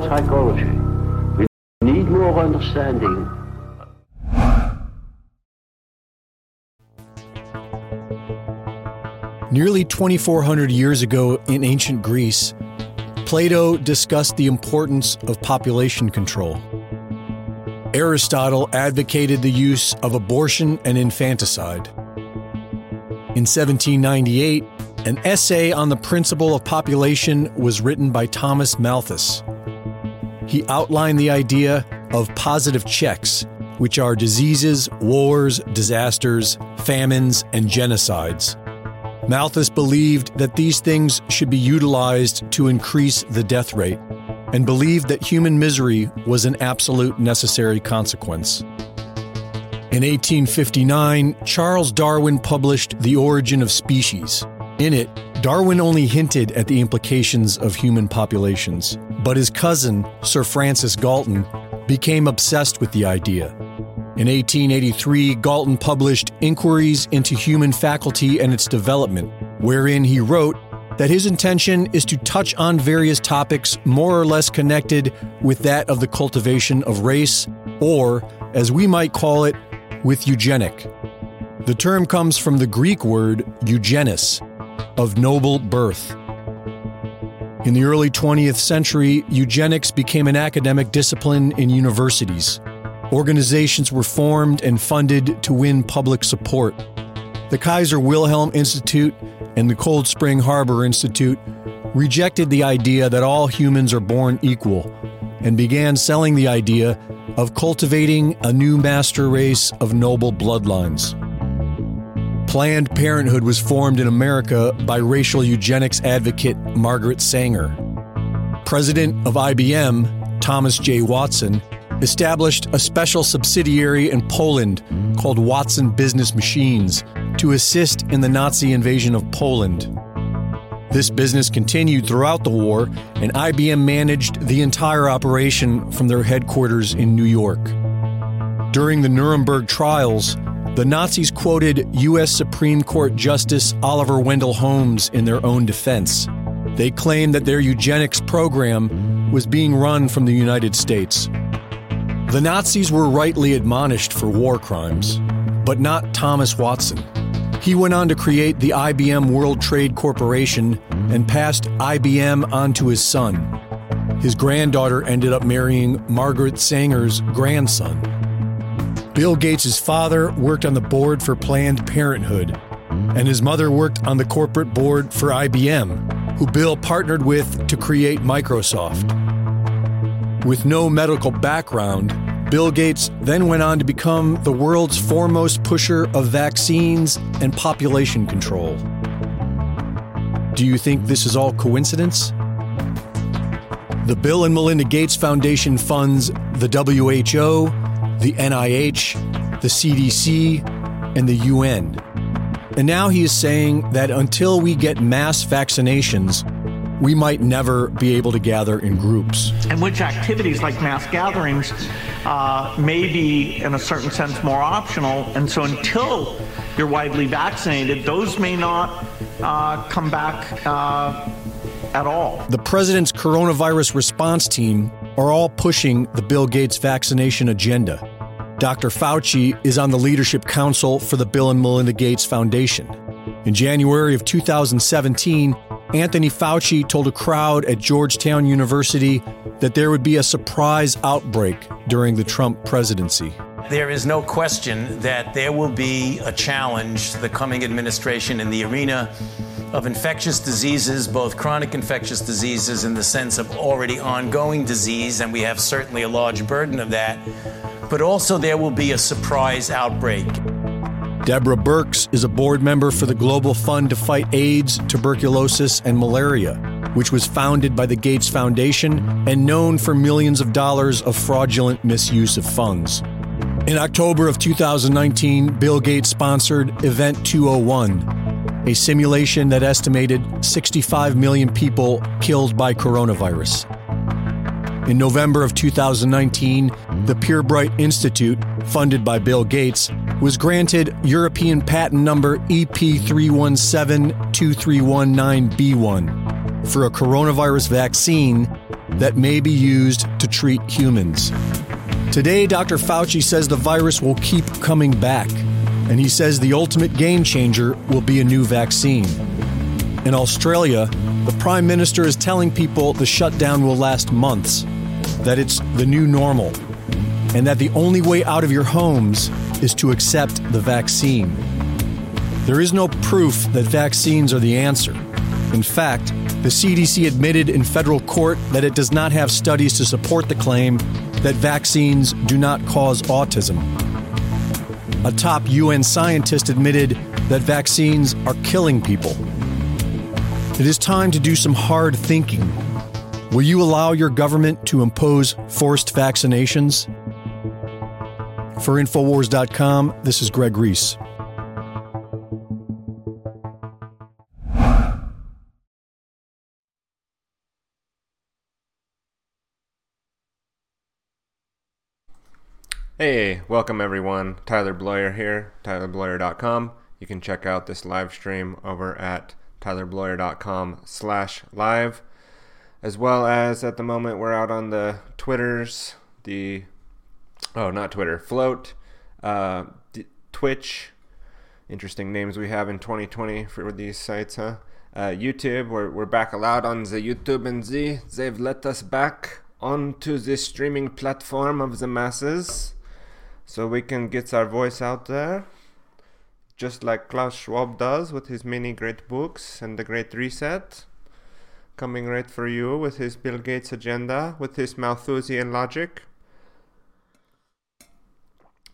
Psychology. We need more understanding. Nearly 2,400 years ago in ancient Greece, Plato discussed the importance of population control. Aristotle advocated the use of abortion and infanticide. In 1798, an essay on the principle of population was written by Thomas Malthus. He outlined the idea of positive checks, which are diseases, wars, disasters, famines, and genocides. Malthus believed that these things should be utilized to increase the death rate, and believed that human misery was an absolute necessary consequence. In 1859, Charles Darwin published The Origin of Species. In it, Darwin only hinted at the implications of human populations, but his cousin, Sir Francis Galton, became obsessed with the idea in 1883, Galton published Inquiries into Human Faculty and Its Development, wherein he wrote that his intention is to touch on various topics more or less connected with that of the cultivation of race, or, as we might call it, with eugenic. The term comes from the Greek word eugenes, of noble birth. In the early 20th century, eugenics became an academic discipline in universities. Organizations were formed and funded to win public support. The Kaiser Wilhelm Institute and the Cold Spring Harbor Institute rejected the idea that all humans are born equal and began selling the idea of cultivating a new master race of noble bloodlines. Planned Parenthood was formed in America by racial eugenics advocate Margaret Sanger. President of IBM, Thomas J. Watson, established a special subsidiary in Poland called Watson Business Machines to assist in the Nazi invasion of Poland. This business continued throughout the war, and IBM managed the entire operation from their headquarters in New York. During the Nuremberg trials, the Nazis quoted U.S. Supreme Court Justice Oliver Wendell Holmes in their own defense. They claimed that their eugenics program was being run from the United States. The Nazis were rightly admonished for war crimes, but not Thomas Watson. He went on to create the IBM World Trade Corporation and passed IBM on to his son. His granddaughter ended up marrying Margaret Sanger's grandson. Bill Gates' father worked on the board for Planned Parenthood, and his mother worked on the corporate board for IBM, who Bill partnered with to create Microsoft. With no medical background, Bill Gates then went on to become the world's foremost pusher of vaccines and population control. Do you think this is all coincidence? The Bill and Melinda Gates Foundation funds the WHO, the NIH, the CDC, and the UN. And now he is saying that until we get mass vaccinations, we might never be able to gather in groups. And which activities like mass gatherings uh, may be, in a certain sense, more optional. And so until you're widely vaccinated, those may not uh, come back uh, at all. The president's coronavirus response team are all pushing the Bill Gates vaccination agenda. Dr. Fauci is on the leadership council for the Bill and Melinda Gates Foundation. In January of 2017, Anthony Fauci told a crowd at Georgetown University that there would be a surprise outbreak during the Trump presidency. There is no question that there will be a challenge the coming administration in the arena of infectious diseases, both chronic infectious diseases in the sense of already ongoing disease, and we have certainly a large burden of that, but also there will be a surprise outbreak. Deborah Birx is a board member for the Global Fund to Fight AIDS, Tuberculosis, and Malaria, which was founded by the Gates Foundation and known for millions of dollars of fraudulent misuse of funds. In October of 2019, Bill Gates sponsored Event 201, a simulation that estimated 65 million people killed by coronavirus. In November of 2019, the Pirbright Institute, funded by Bill Gates, was granted European patent number EP3172319B1 for a coronavirus vaccine that may be used to treat humans. Today, Dr. Fauci says the virus will keep coming back, and he says the ultimate game changer will be a new vaccine. In Australia, the Prime Minister is telling people the shutdown will last months, that it's the new normal, and that the only way out of your homes is to accept the vaccine. There is no proof that vaccines are the answer. In fact, the CDC admitted in federal court that it does not have studies to support the claim that vaccines do not cause autism. A top UN scientist admitted that vaccines are killing people. It is time to do some hard thinking. Will you allow your government to impose forced vaccinations? For Infowars.com, this is Greg Reese. Hey, welcome everyone. Tyler Bloyer here, tylerbloyer.com. You can check out this live stream over at tylerbloyer.com slash live. As well as at the moment we're out on the Twitters, the, oh, not Twitter, Flote, uh, Twitch. Interesting names we have in 2020 for these sites, huh? Uh, YouTube, we're, we're back allowed on the YouTube and the, they've let us back onto the streaming platform of the masses so we can get our voice out there just like Klaus Schwab does with his many great books and the Great Reset, coming right for you with his Bill Gates agenda, with his Malthusian logic.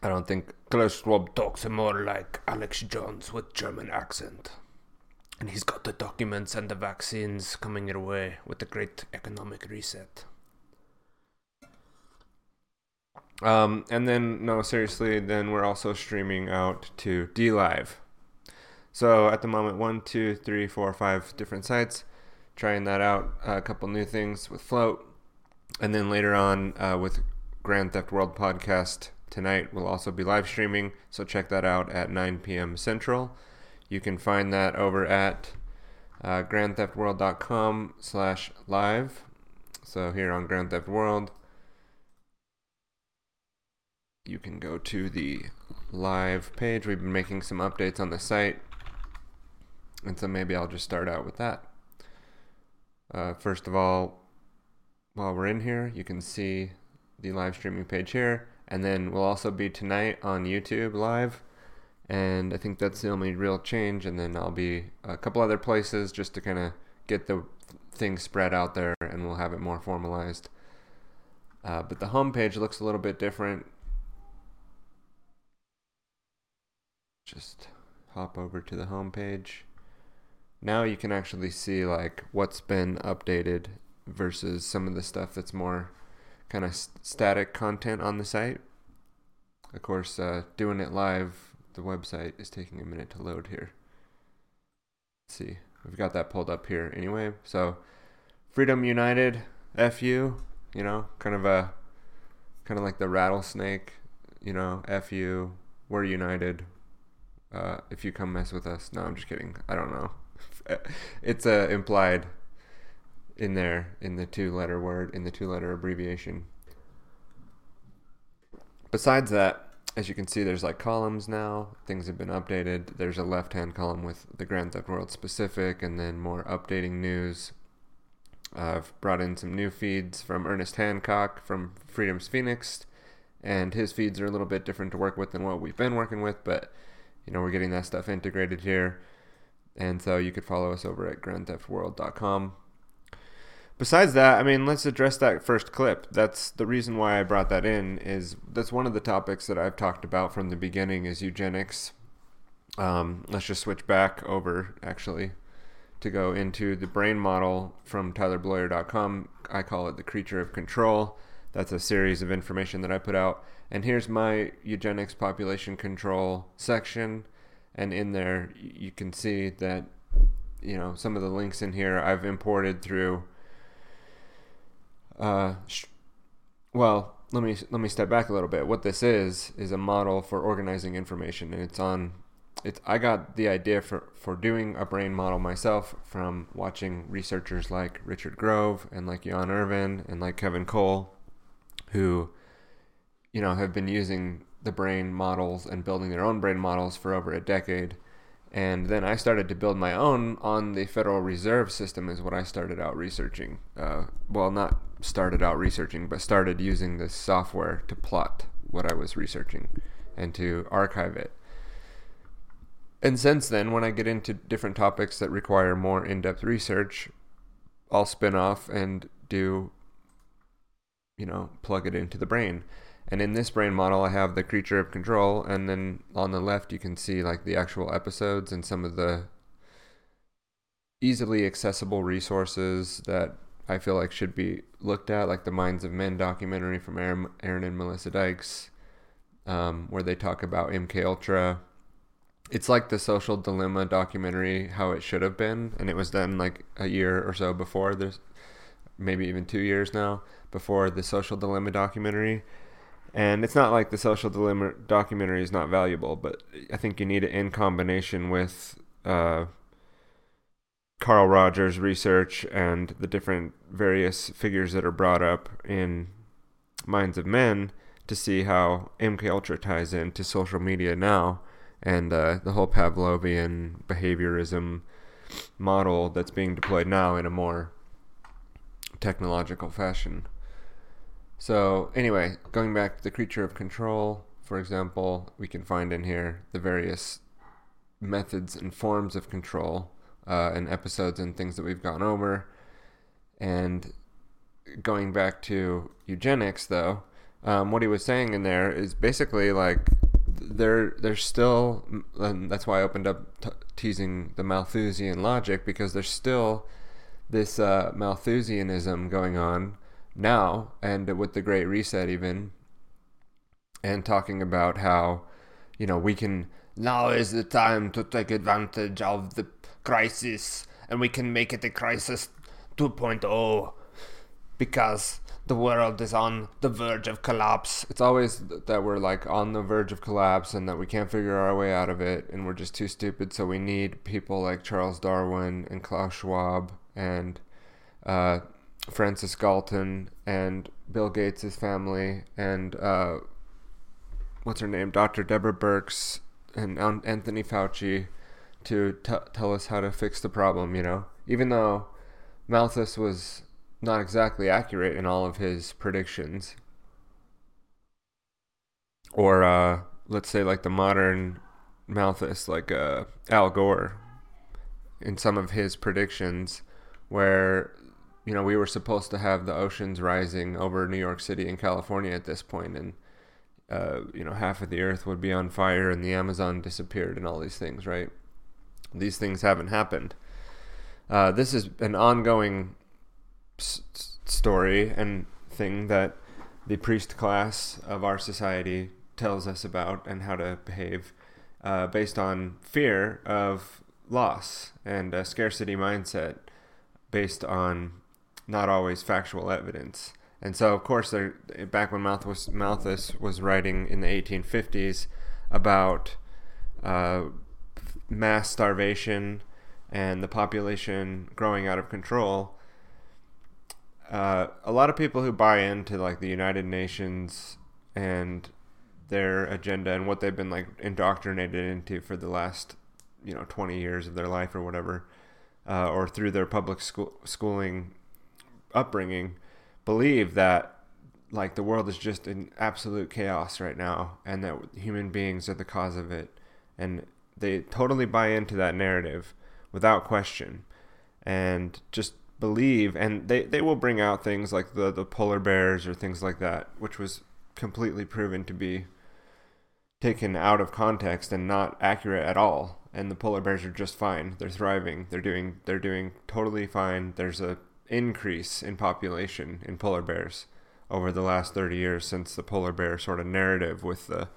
I don't think Klaus Schwab talks more like Alex Jones with German accent. And he's got the documents and the vaccines coming your way with the Great Economic Reset. Um, and then, no, seriously, then we're also streaming out to DLive. So at the moment, one, two, three, four, five different sites. Trying that out. a couple new things with Flote. And then later on uh, with Grand Theft World Podcast tonight, we'll also be live streaming. So check that out at 9 p.m. Central. You can find that over at uh, grandtheftworld.com slash live. So here on Grand Theft World, you can go to the live page. We've been making some updates on the site. And so maybe I'll just start out with that. Uh, first of all, while we're in here, you can see the live streaming page here. And then we'll also be tonight on YouTube live. And I think that's the only real change. And then I'll be a couple other places just to kind of get the thing spread out there and we'll have it more formalized. Uh, but the homepage looks a little bit different. just hop over to the home page. Now you can actually see like what's been updated versus some of the stuff that's more kind of st- static content on the site. Of course, uh, doing it live, the website is taking a minute to load here. Let's see, we've got that pulled up here anyway. So, Freedom United, FU, you know, kind of a, kind of like the rattlesnake, you know, FU, we're united, uh, if you come mess with us. No, I'm just kidding. I don't know. it's uh, implied in there in the two letter word in the two letter abbreviation. Besides that, as you can see, there's like columns now. Things have been updated. There's a left hand column with the Grand Theft World specific, and then more updating news. I've brought in some new feeds from Ernest Hancock from Freedom's Phoenix, and his feeds are a little bit different to work with than what we've been working with, but you know, we're getting that stuff integrated here. And so you could follow us over at grandtheftworld.com. Besides that, I mean, let's address that first clip. That's the reason why I brought that in is that's one of the topics that I've talked about from the beginning is eugenics. Um, let's just switch back over actually to go into the brain model from tylerbloyer.com. I call it the creature of control. That's a series of information that I put out. And here's my eugenics population control section. And in there, you can see that, you know, some of the links in here I've imported through. Uh, sh- well, let me let me step back a little bit. What this is is a model for organizing information, and it's on it's I got the idea for for doing a brain model myself from watching researchers like Richard Grove and like Jan Irvin and like Kevin Cole, who, you know, have been using the brain models and building their own brain models for over a decade. And then I started to build my own on the Federal Reserve System, is what I started out researching. Uh, well, not started out researching, but started using this software to plot what I was researching and to archive it. And since then, when I get into different topics that require more in depth research, I'll spin off and do, you know, plug it into the brain. And in this brain model, I have the creature of control, and then on the left, you can see like the actual episodes and some of the easily accessible resources that I feel like should be looked at, like the Minds of Men documentary from Aaron, Aaron and Melissa Dykes, um, where they talk about MK Ultra. It's like the social dilemma documentary how it should have been and it was done like a year or so before there's maybe even two years now before the social dilemma documentary and it's not like the social dilemma documentary is not valuable but i think you need it in combination with uh, carl rogers research and the different various figures that are brought up in minds of men to see how mk ultra ties into social media now and uh, the whole Pavlovian behaviorism model that's being deployed now in a more technological fashion. So, anyway, going back to the creature of control, for example, we can find in here the various methods and forms of control uh, and episodes and things that we've gone over. And going back to eugenics, though, um, what he was saying in there is basically like they're they're still and that's why I opened up t- teasing the Malthusian logic because there's still this uh, Malthusianism going on now and with the Great Reset even and talking about how you know we can now is the time to take advantage of the crisis and we can make it a crisis 2.0 because the world is on the verge of collapse. It's always that we're like on the verge of collapse and that we can't figure our way out of it and we're just too stupid. So we need people like Charles Darwin and Klaus Schwab and uh, Francis Galton and Bill Gates' family and uh, what's her name, Dr. Deborah Birx and Anthony Fauci to t- tell us how to fix the problem. You know, even though Malthus was not exactly accurate in all of his predictions. Or uh, let's say like the modern Malthus, like uh, Al Gore, in some of his predictions, where you know we were supposed to have the oceans rising over New York City and California at this point, and uh, you know half of the Earth would be on fire and the Amazon disappeared and all these things, right? These things haven't happened. Uh, this is an ongoing story and thing that the priest class of our society tells us about and how to behave uh, based on fear of loss and a scarcity mindset based on not always factual evidence. And so, of course, there, back when Malthus, Malthus was writing in the 1850s about uh, mass starvation and the population growing out of control, uh, a lot of people who buy into like the United Nations and their agenda and what they've been like indoctrinated into for the last you know 20 years of their life or whatever uh, or through their public school schooling upbringing believe that like the world is just in absolute chaos right now and that human beings are the cause of it and they totally buy into that narrative without question and just believe, and they, they will bring out things like the, the polar bears or things like that, which was completely proven to be taken out of context and not accurate at all. And the polar bears are just fine. They're thriving. They're doing they're doing totally fine. There's a increase in population in polar bears over the last 30 years since the polar bear sort of narrative with the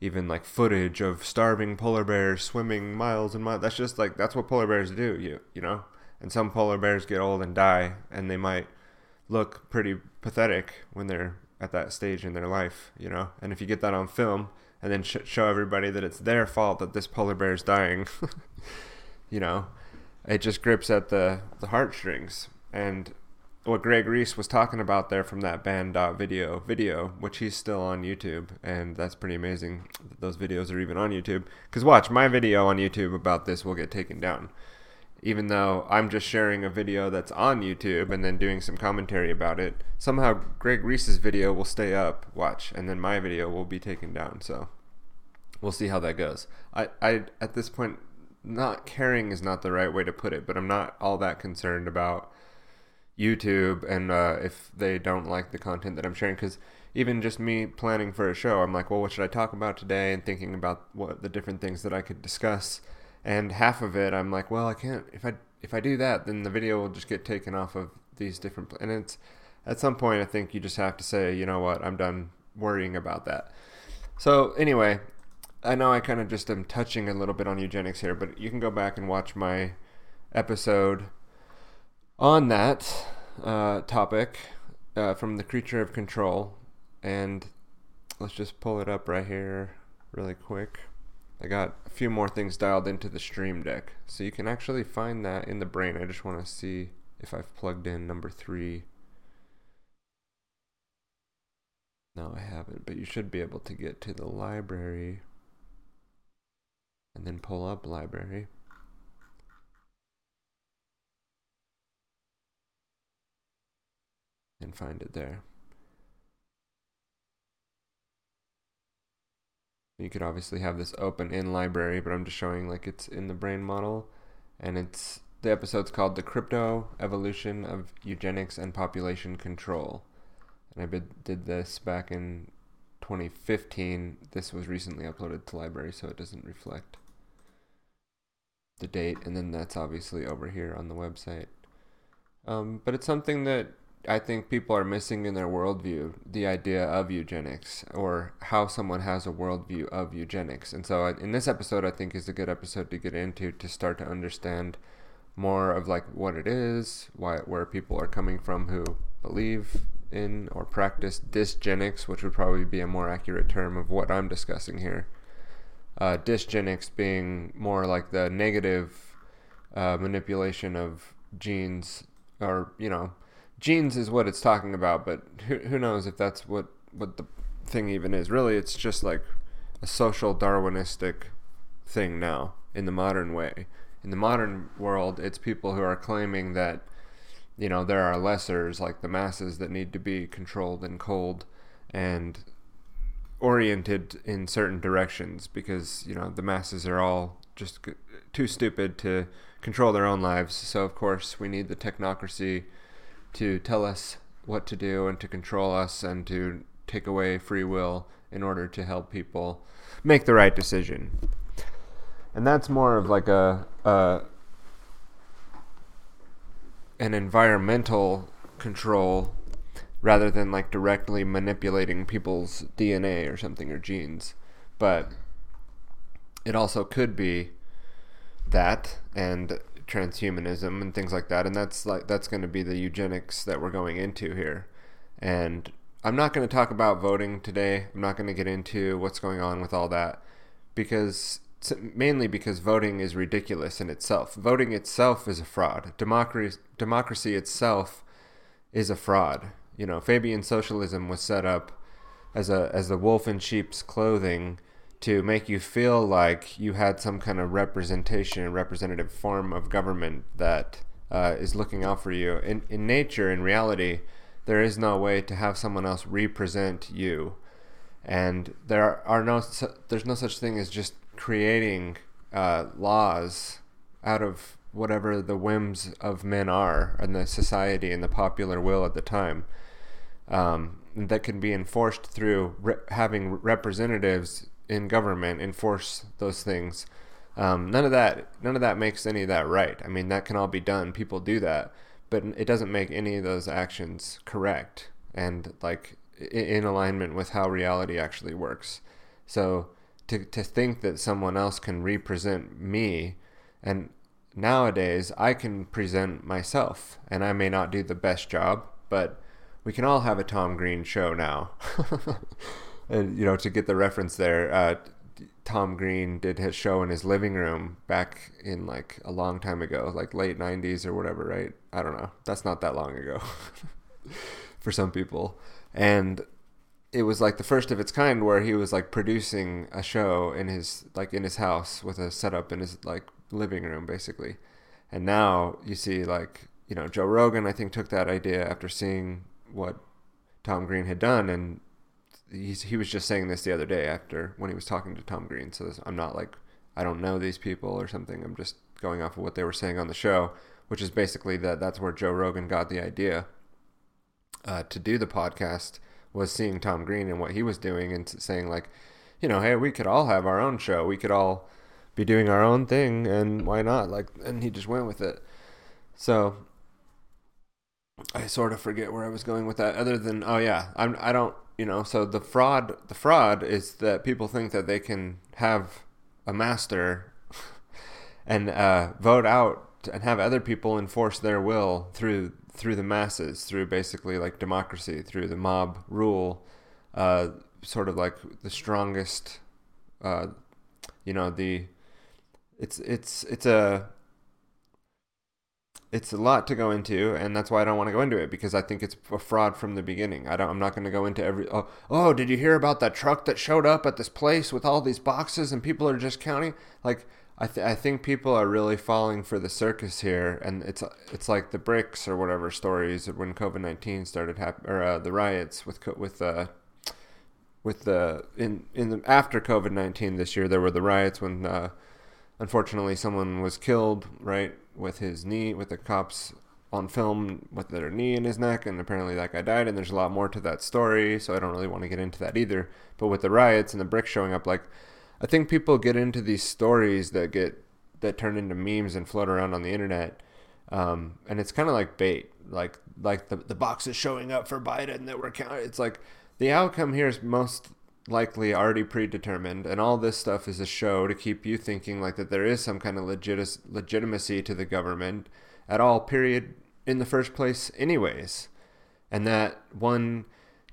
even like footage of starving polar bears swimming miles and miles. That's just like that's what polar bears do. You you know and some polar bears get old and die, and they might look pretty pathetic when they're at that stage in their life, you know. And if you get that on film and then sh- show everybody that it's their fault that this polar bear is dying. you know, it just grips at the the heartstrings. And what Greg Reese was talking about there from that banned video video, which he's still on YouTube, and that's pretty amazing. That those videos are even on YouTube. Because watch my video on YouTube about this will get taken down, even though I'm just sharing a video that's on YouTube and then doing some commentary about it. Somehow Greg Reese's video will stay up. Watch, and then my video will be taken down. So we'll see how that goes. I I at this point, not caring is not the right way to put it, but I'm not all that concerned about YouTube and uh, if they don't like the content that I'm sharing. Because even just me planning for a show, I'm like, well, what should I talk about today? And thinking about what the different things that I could discuss. And half of it, I'm like, well, I can't. If I if I do that, then the video will just get taken off of these different. And it's at some point, I think you just have to say, you know what, I'm done worrying about that. So anyway, I know I kind of just am touching a little bit on eugenics here, but you can go back and watch my episode on that uh, topic uh, from the creature of control, and let's just pull it up right here really quick. I got a few more things dialed into the Stream Deck, so you can actually find that in the brain. I just want to see if I've plugged in number three. No, I haven't, but you should be able to get to the library and then pull up library. And find it there. You could obviously have this open in library, but I'm just showing like it's in the brain model. And it's the episode's called The Crypto Evolution of Eugenics and Population Control. And I did this back in 2015. This was recently uploaded to library, so it doesn't reflect the date. And then that's obviously over here on the website. Um, but it's something that I think people are missing in their worldview the idea of eugenics or how someone has a worldview of eugenics. And so, in this episode, I think is a good episode to get into to start to understand more of like what it is, why where people are coming from who believe in or practice dysgenics, which would probably be a more accurate term of what I'm discussing here. Uh, dysgenics being more like the negative uh, manipulation of genes, or you know genes is what it's talking about, but who, who knows if that's what, what the thing even is. Really, it's just like a social Darwinistic thing now in the modern way. In the modern world, it's people who are claiming that, you know, there are lessers like the masses that need to be controlled and cold and oriented in certain directions because, you know, the masses are all just too stupid to control their own lives. So, of course, we need the technocracy to tell us what to do and to control us and to take away free will in order to help people make the right decision. And that's more of like a, a an environmental control rather than like directly manipulating people's DNA or something or genes. But it also could be that and transhumanism and things like that and that's like that's going to be the eugenics that we're going into here. And i'm not going to talk about voting today. I'm not going to get into what's going on with all that because mainly because voting is ridiculous in itself. Voting itself is a fraud. Democracy democracy itself is a fraud. You know fabian socialism was set up as a as the wolf in sheep's clothing to make you feel like you had some kind of representation representative form of government that uh, is looking out for you. In, in nature, in reality, there is no way to have someone else represent you. And there are no there's no such thing as just creating uh, laws out of whatever the whims of men are and the society and the popular will at the time. Um, that can be enforced through re- having representatives in government enforce those things. Um, none of that none of that makes any of that right. I mean, that can all be done. People do that, but it doesn't make any of those actions correct and like in alignment with how reality actually works. So to to think that someone else can represent me and nowadays I can present myself and I may not do the best job, but we can all have a Tom Green show now. and you know, to get the reference there, uh, Tom Green did his show in his living room back in like a long time ago, like late '90s or whatever, right? I don't know. That's not that long ago for some people, and it was like the first of its kind where he was like producing a show in his like in his house with a setup in his like living room basically and now you see like you know joe rogan i think took that idea after seeing what tom green had done and he was just saying this the other day after when he was talking to tom green so this, i'm not like i don't know these people or something i'm just going off of what they were saying on the show which is basically that that's where joe rogan got the idea uh, to do the podcast was seeing Tom Green and what he was doing and saying like, you know, hey, we could all have our own show. We could all be doing our own thing and why not? Like and he just went with it. So I sort of forget where I was going with that other than oh yeah, I'm I don't, you know, so the fraud the fraud is that people think that they can have a master and uh, vote out and have other people enforce their will through through the masses, through basically like democracy, through the mob rule, uh, sort of like the strongest, uh, you know, the it's it's it's a it's a lot to go into, and that's why I don't want to go into it because I think it's a fraud from the beginning. I don't. I'm not going to go into every. Oh, oh, did you hear about that truck that showed up at this place with all these boxes and people are just counting? Like, I, th- I think people are really falling for the circus here, and it's it's like the bricks or whatever stories when COVID nineteen started happening, or uh, the riots with with uh, with the in in the after COVID nineteen this year there were the riots when uh, unfortunately someone was killed right with his knee with the cops on film with their knee in his neck and apparently that guy died and there's a lot more to that story so I don't really want to get into that either but with the riots and the bricks showing up like I think people get into these stories that get that turn into memes and float around on the internet, um, and it's kind of like bait. Like like the the boxes showing up for Biden that were counted. It's like the outcome here is most likely already predetermined, and all this stuff is a show to keep you thinking like that there is some kind of legit legitimacy to the government at all. Period. In the first place, anyways, and that one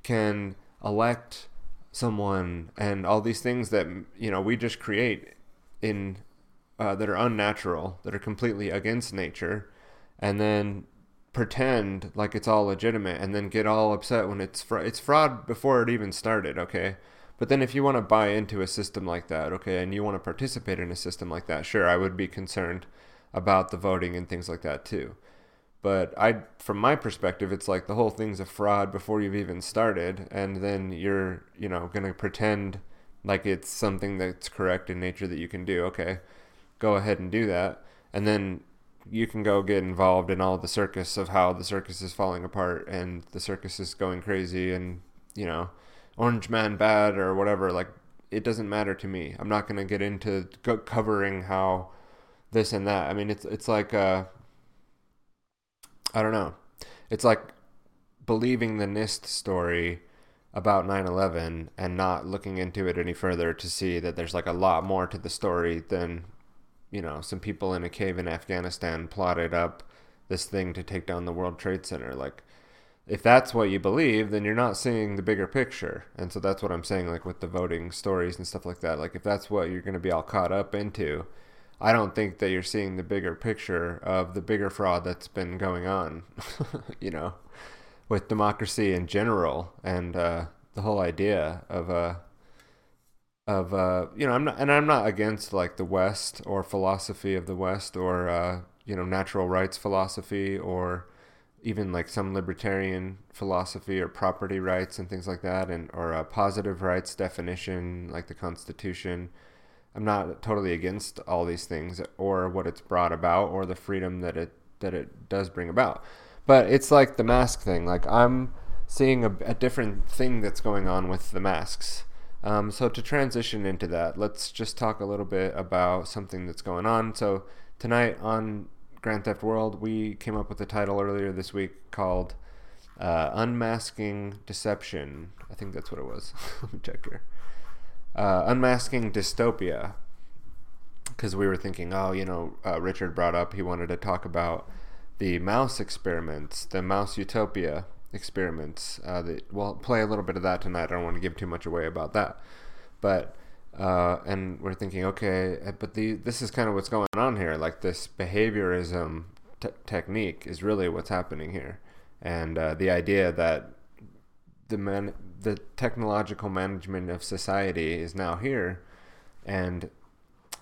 can elect someone and all these things that you know we just create in uh, that are unnatural that are completely against nature and then pretend like it's all legitimate and then get all upset when it's fra- it's fraud before it even started okay but then if you want to buy into a system like that okay and you want to participate in a system like that sure i would be concerned about the voting and things like that too but I, from my perspective, it's like the whole thing's a fraud before you've even started, and then you're, you know, gonna pretend like it's something that's correct in nature that you can do. Okay, go ahead and do that, and then you can go get involved in all the circus of how the circus is falling apart and the circus is going crazy, and you know, Orange Man bad or whatever. Like, it doesn't matter to me. I'm not gonna get into covering how this and that. I mean, it's it's like uh, I don't know. It's like believing the NIST story about 9/11 and not looking into it any further to see that there's like a lot more to the story than you know some people in a cave in Afghanistan plotted up this thing to take down the World Trade Center like if that's what you believe then you're not seeing the bigger picture. And so that's what I'm saying like with the voting stories and stuff like that. Like if that's what you're going to be all caught up into I don't think that you're seeing the bigger picture of the bigger fraud that's been going on, you know, with democracy in general and uh, the whole idea of uh, of uh, you know, I'm not, and I'm not against like the West or philosophy of the West or uh, you know natural rights philosophy or even like some libertarian philosophy or property rights and things like that, and or a positive rights definition like the Constitution I'm not totally against all these things or what it's brought about or the freedom that it that it does bring about. But it's like the mask thing. Like I'm seeing a, a different thing that's going on with the masks. Um, so to transition into that, let's just talk a little bit about something that's going on. So tonight on Grand Theft World, we came up with a title earlier this week called uh, "Unmasking Deception." I think that's what it was. Let me check here uh, unmasking dystopia because we were thinking, oh, you know, uh, Richard brought up he wanted to talk about the mouse experiments, the mouse utopia, experiments. Uh, that we'll play a little bit of that tonight. I don't want to give too much away about that, but uh, and we're thinking, okay, uh, but the this is kind of what's going on here. Like this behaviorism t- technique is really what's happening here, and uh, the idea that the man the technological management of society is now here, and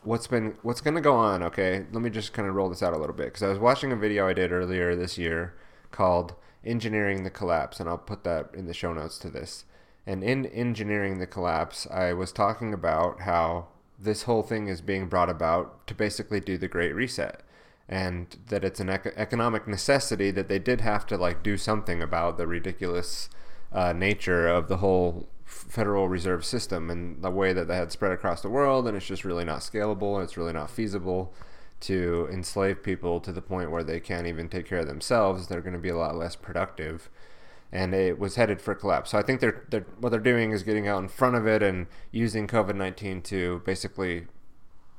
what's been what's going to go on okay? Let me just kind of roll this out a little bit. Because i was watching a video i did earlier this year called engineering the collapse and i'll put that in the show notes to this and in engineering the collapse i was talking about how this whole thing is being brought about to basically do the great reset and that it's an ec- economic necessity that they did have to like do something about the ridiculous uh, nature of the whole Federal Reserve System and the way that they had spread across the world, and it's just really not scalable and it's really not feasible to enslave people to the point where they can't even take care of themselves. They're going to be a lot less productive, and it was headed for collapse. So I think they're, they're what they're doing is getting out in front of it and using COVID nineteen to basically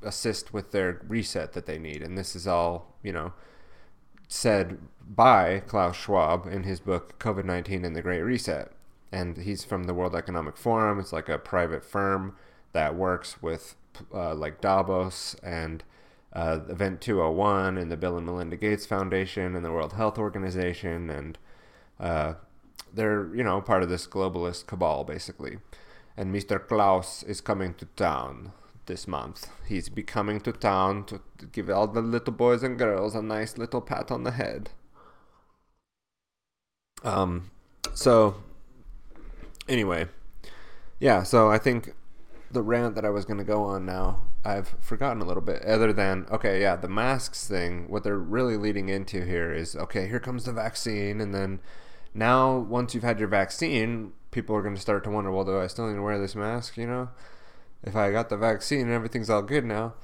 assist with their reset that they need. And this is all you know said by Klaus Schwab in his book COVID 19 and the Great Reset and he's from the World Economic Forum. It's like a private firm that works with uh, like Davos and uh, Event 201 and the Bill and Melinda Gates Foundation and the World Health Organization, and uh, they're you know part of this globalist cabal basically. And Mr. Klaus is coming to town this month. He's be coming to town to give all the little boys and girls a nice little pat on the head. Um, so anyway, yeah. So I think the rant that I was going to go on now, I've forgotten a little bit. Other than okay, yeah, the masks thing. What they're really leading into here is okay. Here comes the vaccine, and then now once you've had your vaccine, people are going to start to wonder, well, do I still need to wear this mask? You know, if I got the vaccine and everything's all good now,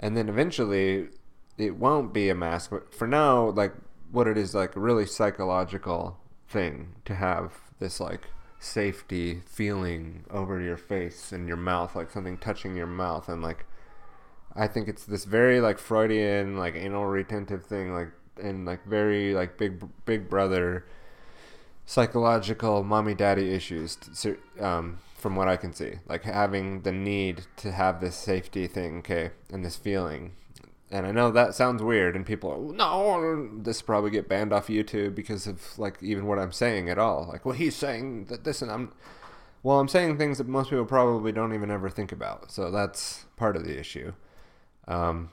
and then eventually it won't be a mask. But for now, like what it is, like a really psychological thing to have this like safety feeling over your face and your mouth, like something touching your mouth, and like I think it's this very like Freudian, like anal retentive thing, like and like very like big big brother psychological mommy daddy issues um, from what i can see like having the need to have this safety thing okay and this feeling and I know that sounds weird, and people are no. This probably get banned off YouTube because of like even what I'm saying at all. Like, well, he's saying that this, and I'm, well, I'm saying things that most people probably don't even ever think about. So that's part of the issue. Um,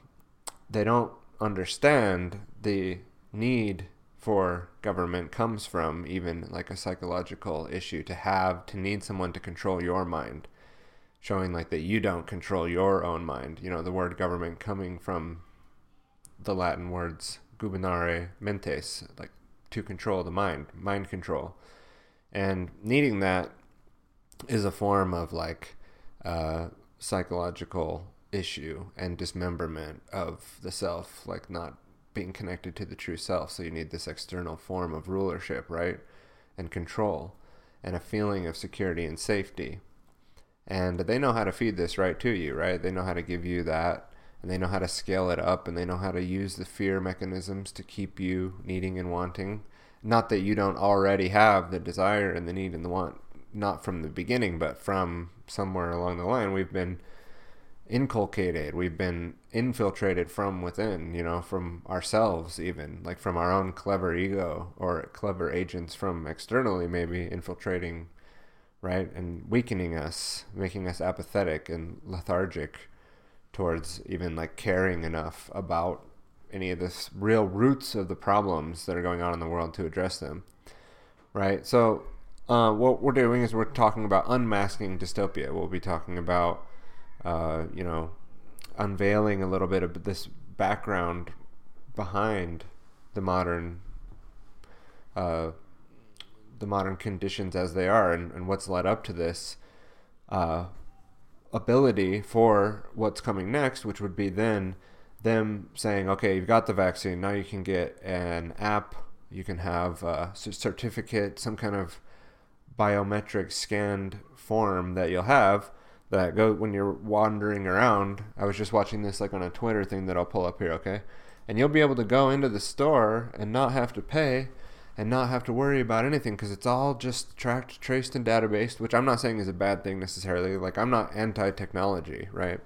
they don't understand the need for government comes from even like a psychological issue to have to need someone to control your mind showing like that you don't control your own mind. You know, the word government coming from the Latin words gubernare mentes, like to control the mind, mind control. And needing that is a form of like uh, psychological issue and dismemberment of the self, like not being connected to the true self. So you need this external form of rulership, right? And control and a feeling of security and safety and they know how to feed this right to you, right? They know how to give you that, and they know how to scale it up, and they know how to use the fear mechanisms to keep you needing and wanting. Not that you don't already have the desire and the need and the want, not from the beginning, but from somewhere along the line, we've been inculcated, we've been infiltrated from within, you know, from ourselves, even like from our own clever ego or clever agents from externally, maybe infiltrating right? And weakening us, making us apathetic and lethargic towards even like caring enough about any of the real roots of the problems that are going on in the world to address them, right? So, uh, what we're doing is we're talking about unmasking dystopia. We'll be talking about, uh, you know, unveiling a little bit of this background behind the modern uh, the modern conditions as they are and, and what's led up to this uh, ability for what's coming next, which would be then them saying, okay, you've got the vaccine, now you can get an app, you can have a certificate, some kind of biometric scanned form that you'll have that go when you're wandering around. I was just watching this like on a Twitter thing that I'll pull up here, okay? And you'll be able to go into the store and not have to pay and not have to worry about anything because it's all just tracked, traced, and databased, which I'm not saying is a bad thing necessarily. Like, I'm not anti technology, right?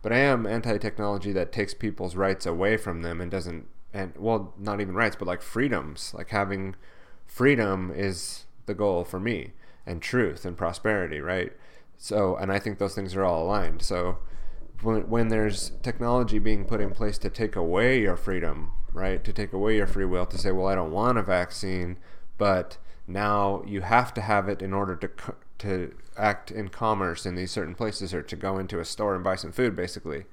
But I am anti technology that takes people's rights away from them and doesn't, and well, not even rights, but like freedoms. Like, having freedom is the goal for me, and truth and prosperity, right? So, and I think those things are all aligned. So, when, when there's technology being put in place to take away your freedom, right? To take away your free will, to say, well, I don't want a vaccine, but now you have to have it in order to to act in commerce in these certain places or to go into a store and buy some food, basically,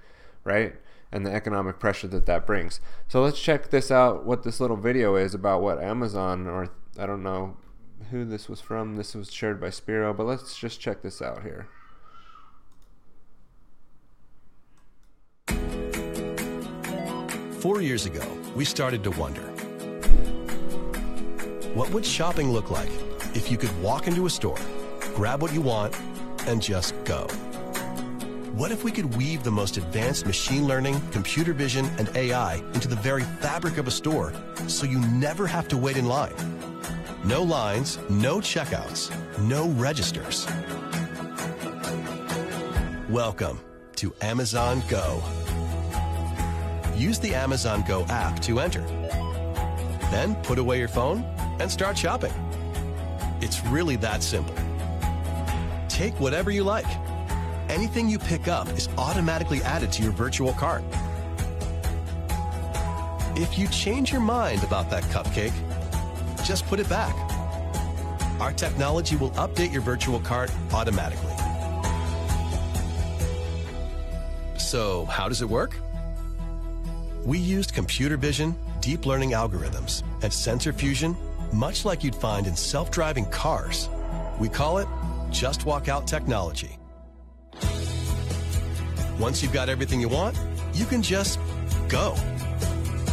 right? And the economic pressure that that brings. So let's check this out. What this little video is about what Amazon or I don't know who this was from. This was shared by Spiro, but let's just check this out here. Four years ago, we started to wonder what would shopping look like if you could walk into a store, grab what you want, and just go? What if we could weave the most advanced machine learning, computer vision, and AI into the very fabric of a store so you never have to wait in line? No lines, no checkouts, no registers. Welcome to Amazon Go. Use the Amazon Go app to enter. Then put away your phone and start shopping. It's really that simple. Take whatever you like. Anything you pick up is automatically added to your virtual cart. If you change your mind about that cupcake, just put it back. Our technology will update your virtual cart automatically. So, how does it work? We used computer vision, deep learning algorithms, and sensor fusion, much like you'd find in self driving cars. We call it Just Walk Out technology. Once you've got everything you want, you can just go.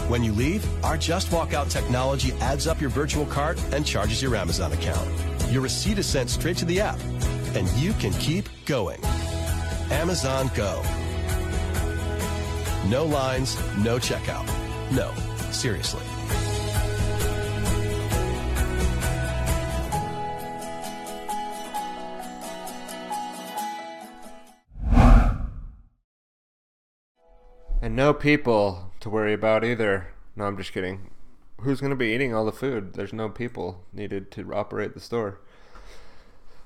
When you leave, our Just Walk Out technology adds up your virtual cart and charges your Amazon account. Your receipt is sent straight to the app, and you can keep going. Amazon Go. No lines, no checkout. No, seriously. And no people to worry about either. No, I'm just kidding. Who's going to be eating all the food? There's no people needed to operate the store.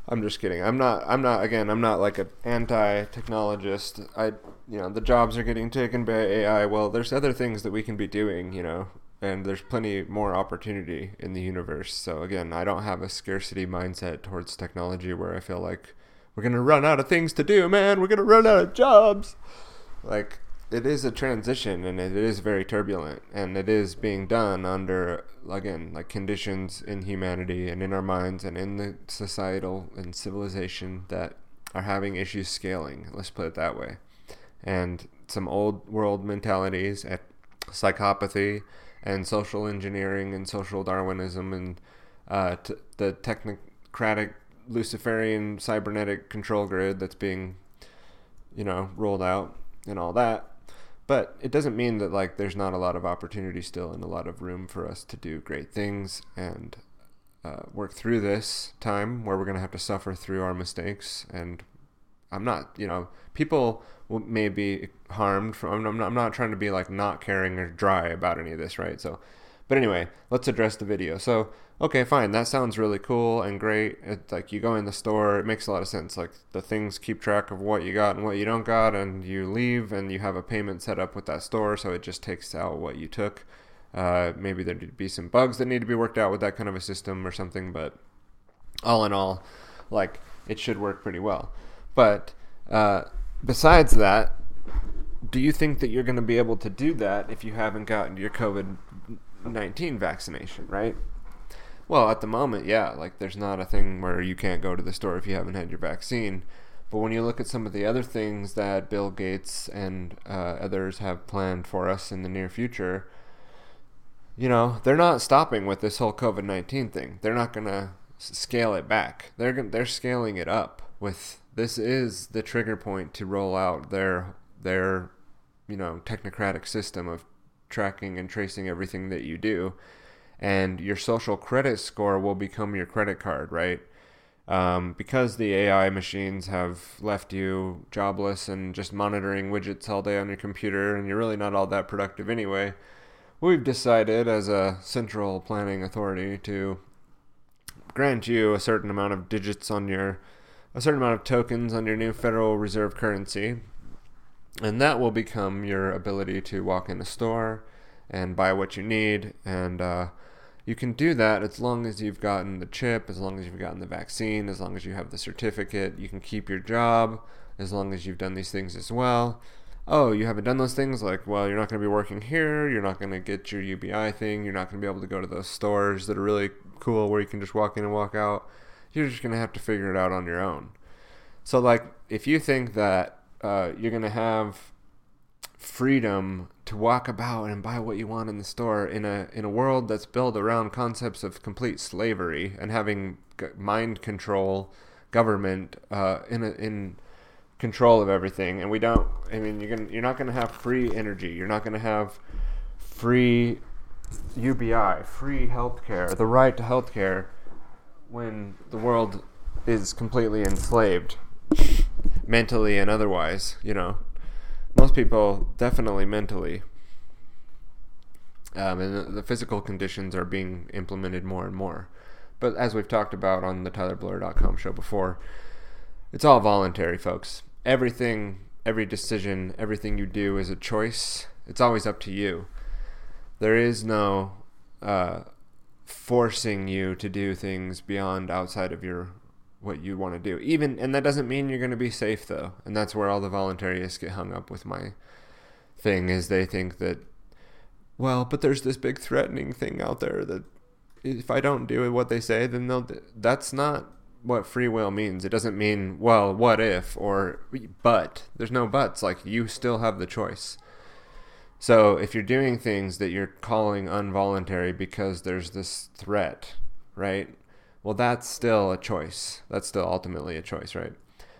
I'm just kidding. I'm not. I'm not. Again, I'm not like an anti-technologist. I, you know, the jobs are getting taken by AI. Well, there's other things that we can be doing. You know, and there's plenty more opportunity in the universe. So again, I don't have a scarcity mindset towards technology where I feel like we're gonna run out of things to do. Man, we're gonna run out of jobs. Like it is a transition and it is very turbulent and it is being done under again like conditions in humanity and in our minds and in the societal and civilization that are having issues scaling let's put it that way. And some old world mentalities at psychopathy and social engineering and social darwinism and uh, t- the technocratic luciferian cybernetic control grid that's being you know rolled out and all that but it doesn't mean that like there's not a lot of opportunity still and a lot of room for us to do great things and uh, work through this time where we're going to have to suffer through our mistakes. And i'm not you know people may be harmed from I'm not, I'm not trying to be like not caring or dry about any of this right? So but anyway let's address the video. So okay, fine, that sounds really cool and great. It's like you go in the store, it makes a lot of sense. Like the things keep track of what you got and what you don't got, and you leave and you have a payment set up with that store, so it just takes out what you took. Uh, maybe there'd be some bugs that need to be worked out with that kind of a system or something, but all in all, like it should work pretty well. But uh, besides that, do you think that you're going to be able to do that if you haven't gotten your COVID 19 vaccination, right? Well, at the moment, yeah, like there's not a thing where you can't go to the store if you haven't had your vaccine. But when you look at some of the other things that Bill Gates and uh, others have planned for us in the near future, you know, they're not stopping with this whole COVID 19 thing. They're not going to scale it back. They're they're scaling it up with this is the trigger point to roll out their their you know technocratic system of tracking and tracing everything that you do and your social credit score will become your credit card, right? Um, because the AI machines have left you jobless and just monitoring widgets all day on your computer, and you're really not all that productive anyway, we've decided as a central planning authority to grant you a certain amount of digits on your, a certain amount of tokens on your new Federal Reserve currency, and that will become your ability to walk in a store and buy what you need and uh, you can do that as long as you've gotten the chip, as long as you've gotten the vaccine, as long as you have the certificate. You can keep your job as long as you've done these things as well. Oh, you haven't done those things? Like, well, you're not going to be working here. You're not going to get your UBI thing. You're not going to be able to go to those stores that are really cool where you can just walk in and walk out. You're just going to have to figure it out on your own. So, like, if you think that uh, you're going to have freedom to walk about and buy what you want in the store in a in a world that's built around concepts of complete slavery and having mind control government uh, in a, in control of everything. And we don't I mean you're gonna you're not going to have free energy. You're not going to have free UBI free healthcare the right to healthcare when the world is completely enslaved mentally and otherwise you know most people definitely mentally. Um, and the, physical conditions are being implemented more and more. But as we've talked about on the TylerBloyer.com show before, it's all voluntary, folks. Everything, every decision, everything you do is a choice. It's always up to you. There is no uh, forcing you to do things beyond outside of your what you want to do. Even and that doesn't mean you're going to be safe though. And that's where all the voluntarists get hung up with my thing is they think that well, but there's this big threatening thing out there that if I don't do what they say, then they'll that's not what free will means. It doesn't mean well, what if or but. There's no buts. Like you still have the choice. So if you're doing things that you're calling involuntary because there's this threat, right? Well, that's still a choice. That's still ultimately a choice, right?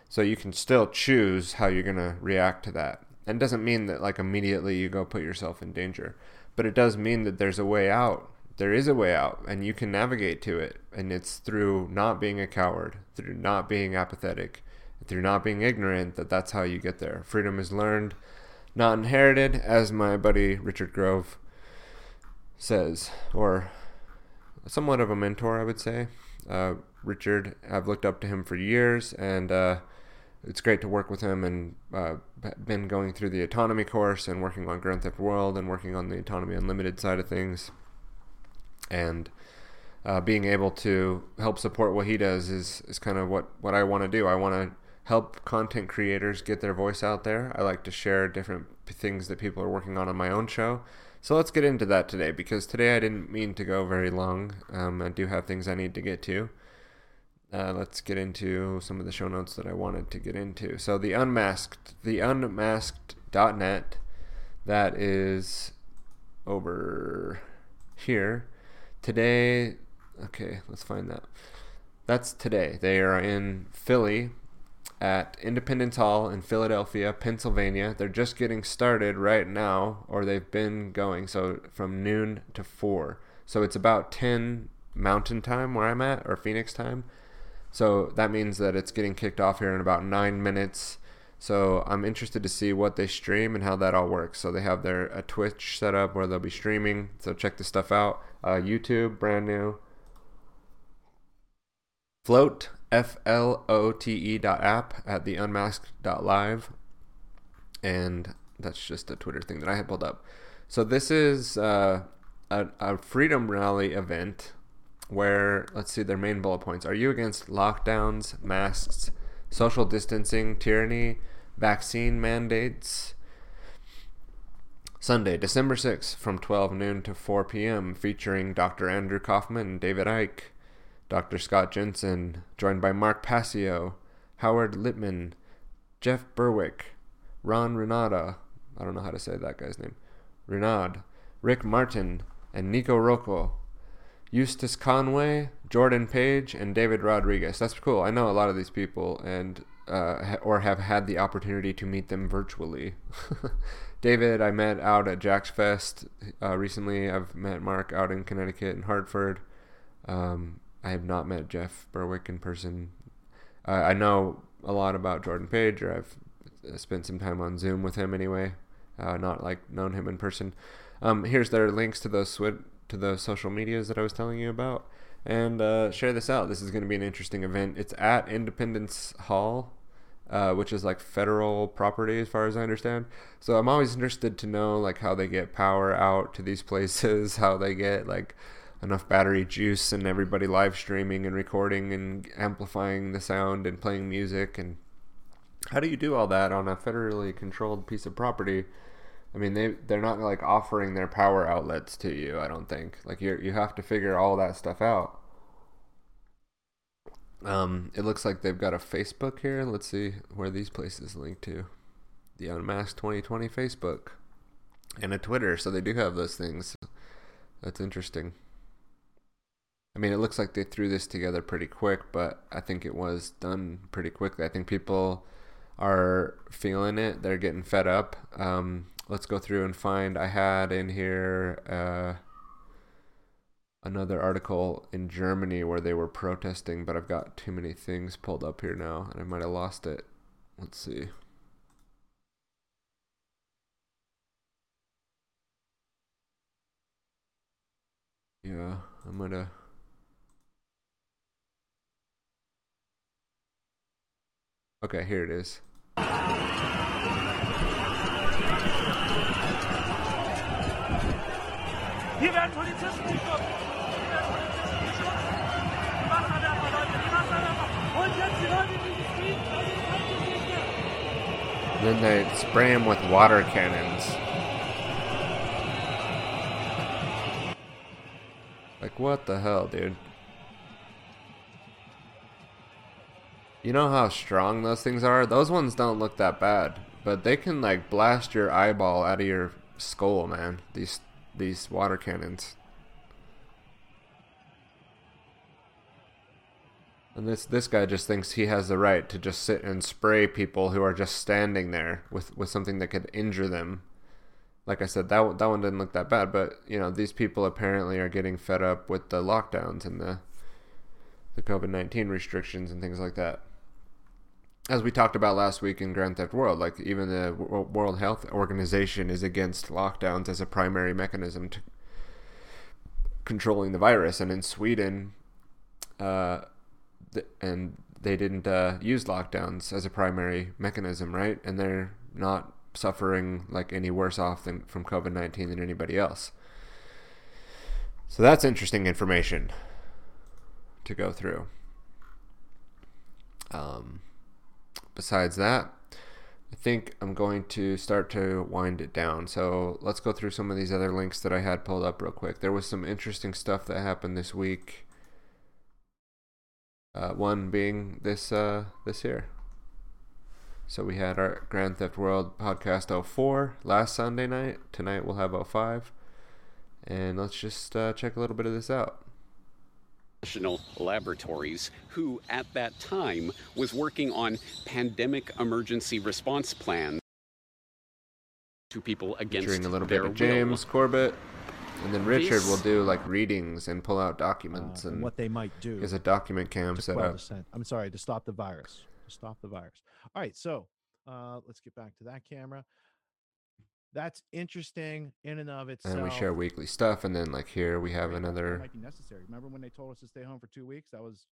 So you can still choose how you're going to react to that. And doesn't mean that like immediately you go put yourself in danger, but it does mean that there's a way out. There is a way out and you can navigate to it. And it's through not being a coward, through not being apathetic, through not being ignorant that that's how you get there. Freedom is learned, not inherited, as my buddy Richard Grove says, or somewhat of a mentor, I would say. Uh, Richard, I've looked up to him for years, and uh, it's great to work with him. And uh, been going through the autonomy course and working on Grand Theft World and working on the autonomy unlimited side of things, and uh, being able to help support what he does is is kind of what what I want to do. I want to help content creators get their voice out there. I like to share different things that people are working on on my own show so let's get into that today because today I didn't mean to go very long. Um, I do have things I need to get to. Uh, let's get into some of the show notes that I wanted to get into. So the unmasked, the unmasked.net, that is over here. Today, okay, let's find that. That's today. They are in Philly, at Independence Hall in Philadelphia, Pennsylvania. They're just getting started right now, or they've been going. So from noon to 4. So it's about 10 mountain time where I'm at, or Phoenix time. So that means that it's getting kicked off here in about nine minutes. So I'm interested to see what they stream and how that all works. So they have their a Twitch set up where they'll be streaming. So check the stuff out. Uh, YouTube, brand new. Flote dot app at the unmasked dot live, and that's just a Twitter thing that I had pulled up. So this is uh, a, a freedom rally event where let's see their main bullet points. Are you against lockdowns, masks, social distancing, tyranny, vaccine mandates? Sunday, December 6th from 12 noon to 4 p.m., featuring Dr. Andrew Kaufman and David Icke. Dr. Scott Jensen, joined by Mark Passio, Howard Littman, Jeff Berwick, Ron Renata, I don't know how to say that guy's name, Renaud, Rick Martin, and Nico Rocco, Eustace Conway, Jordan Page, and David Rodriguez. That's cool. I know a lot of these people and uh, or have had the opportunity to meet them virtually. David, I met out at Jack's Fest uh, recently. I've met Mark out in Connecticut and Hartford. Um, I have not met Jeff Berwick in person. Uh, I know a lot about Jordan Page, or I've spent some time on Zoom with him anyway. Uh, not like known him in person. Um, here's their links to those swi- to the social medias that I was telling you about, and uh, share this out. This is going to be an interesting event. It's at Independence Hall, uh, which is like federal property as far as I understand. So I'm always interested to know like how they get power out to these places, how they get like enough battery juice and everybody live streaming and recording and amplifying the sound and playing music and how do you do all that on a federally controlled piece of property? I mean, they they're not like offering their power outlets to you. I don't think like you you have to figure all that stuff out. Um, it looks like they've got a Facebook here. Let's see where these places link to. The Unmasked 2020 Facebook and a Twitter. So they do have those things. That's interesting. I mean, it looks like they threw this together pretty quick, but I think it was done pretty quickly. I think people are feeling it. They're getting fed up. Um, let's go through and find. I had in here uh, another article in Germany where they were protesting, but I've got too many things pulled up here now, and I might have lost it. Let's see. Yeah, I'm gonna. Okay, here it is. Then they spray him with water cannons. Like, what the hell, dude? You know how strong those things are? Those ones don't look that bad, but they can like blast your eyeball out of your skull, man. These these water cannons. And this this guy just thinks he has the right to just sit and spray people who are just standing there with with something that could injure them. Like I said, that that one didn't look that bad, but you know these people apparently are getting fed up with the lockdowns and the the COVID nineteen restrictions and things like that. As we talked about last week in Grand Theft World, like even the Wo- World Health Organization is against lockdowns as a primary mechanism to controlling the virus, and in Sweden, uh, th- and they didn't uh, use lockdowns as a primary mechanism, right? And they're not suffering like any worse off than from COVID nineteen than anybody else. So that's interesting information to go through. Um, besides that, I think I'm going to start to wind it down. So let's go through some of these other links that I had pulled up real quick. There was some interesting stuff that happened this week. Uh, one being this uh, this here. So we had our Grand Theft World podcast 04 last Sunday night. Tonight we'll have 05. And let's just uh, check a little bit of this out. National Laboratories, who at that time was working on pandemic emergency response plans to people against Featuring a little their bit of will. James Corbett. And then Richard This- will do like readings and pull out documents uh, and and what they might do. There's a document cam set up. the I'm sorry, to stop the virus. To stop the virus. All right, so uh, let's get back to that camera. That's interesting in and of itself. And we share weekly stuff, and then like here we have another might be necessary. Remember when they told us to stay home for two weeks? That was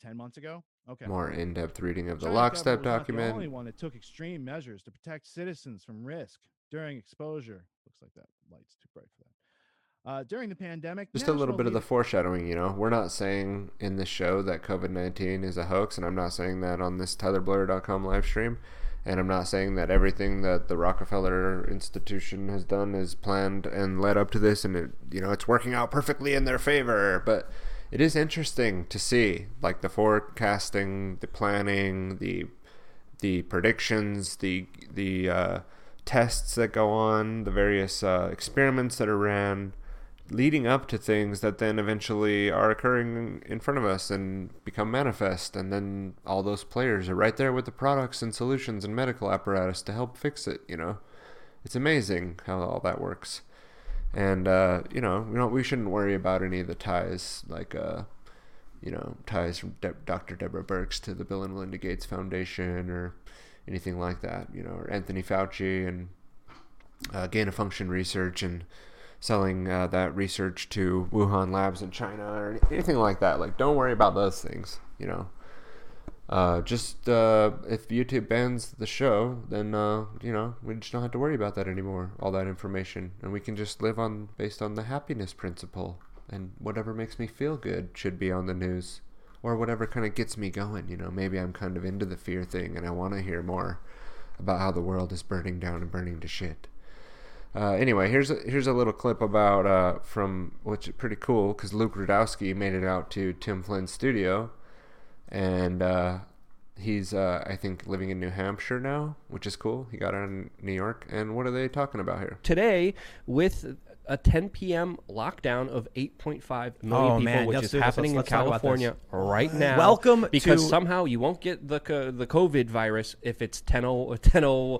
ten months ago. Okay. more in-depth reading of the China lockstep not The only one that took extreme measures to protect citizens from risk during exposure. Looks like that light's too bright for that. Uh, during the pandemic, Just a little national bit of the foreshadowing, you know. We're not saying in this show that COVID 19 is a hoax, and I'm not saying that on this TylerBloyer.com live stream. And I'm not saying that everything that the Rockefeller Institution has done is planned and led up to this, and it, you know, it's working out perfectly in their favor. But it is interesting to see, like the forecasting, the planning, the the predictions, the the uh, tests that go on, the various uh, experiments that are ran, leading up to things that then eventually are occurring in front of us and become manifest. And then all those players are right there with the products and solutions and medical apparatus to help fix it. You know, it's amazing how all that works. And uh, you know, we don't we shouldn't worry about any of the ties like uh, you know, ties from De- Dr. Deborah Birx to the Bill and Melinda Gates Foundation or anything like that, you know, or Anthony Fauci and uh, gain of function research and selling uh, that research to Wuhan labs in China or anything like that. Like, don't worry about those things, you know. Uh, just uh, if YouTube bans the show, then uh, you know we just don't have to worry about that anymore. All that information, and we can just live on based on the happiness principle, and whatever makes me feel good should be on the news, or whatever kind of gets me going. You know, maybe I'm kind of into the fear thing, and I want to hear more about how the world is burning down and burning to shit. Uh, anyway, here's a, here's a little clip about uh, from which is pretty cool because Luke Rudkowski made it out to Tim Flynn's studio, and uh, he's uh, I think living in New Hampshire now, which is cool. He got out in New York, and what are they talking about here? today with a 10 p.m. lockdown of 8.5 million Oh, people, man, which let's is this. happening Let's- let's in talk about this. California right now. Welcome because to- somehow you won't get the co- the COVID virus if it's 10 10 uh,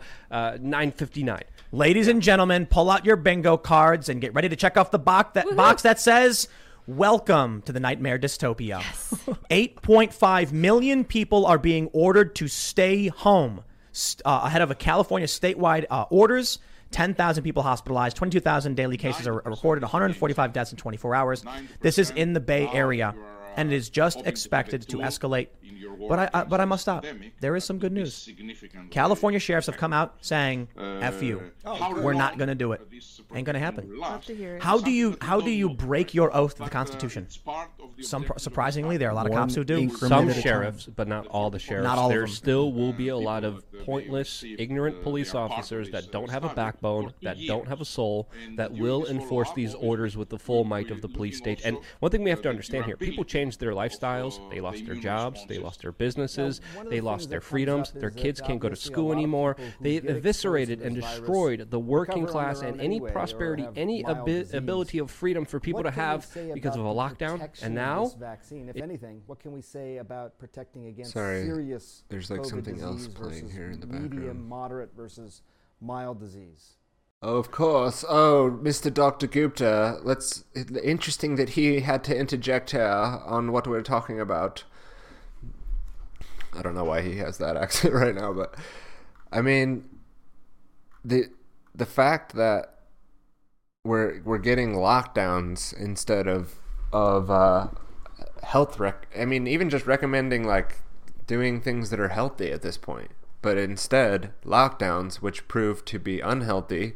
959. Ladies and gentlemen, pull out your bingo cards and get ready to check off the box that box that says "Welcome to the Nightmare Dystopia." 8.5 million people are being ordered to stay home uh, ahead of a California statewide uh, orders. 10,000 people hospitalized, 22,000 daily cases are recorded, 145 deaths in 24 hours. This is in the Bay Area, and it is just expected to escalate. But I, I but I must stop. There is some good news. California sheriffs have come out saying, "F you, we're not going to do it. Ain't going to happen." How do you how do you break your oath to the Constitution? Some surprisingly, there are a lot of cops who do. Some sheriffs, but not all the sheriffs. Not all of there them. still will be a lot of pointless, ignorant police officers that don't have a backbone, that don't have a soul, that will enforce these orders with the full might of the police state. And one thing we have to understand here: people changed their lifestyles. They lost their jobs. They lost their businesses. They lost their freedoms. Their kids can't go to school anymore. They eviscerated and destroyed the working class and any prosperity, any abi- ability of freedom for people to have because of a lockdown. And now, vaccine, if it- anything, what can we say about protecting against Sorry, serious there's, like, COVID something else disease playing versus here in the medium, background. moderate versus mild disease? Of course. Oh, Mr. Dr. Gupta. Let's. Interesting that he had to interject here on what we're talking about. I don't know why he has that accent right now, but I mean, the the fact that we're we're getting lockdowns instead of of uh, health rec. I mean, even just recommending like doing things that are healthy at this point, but instead lockdowns, which prove to be unhealthy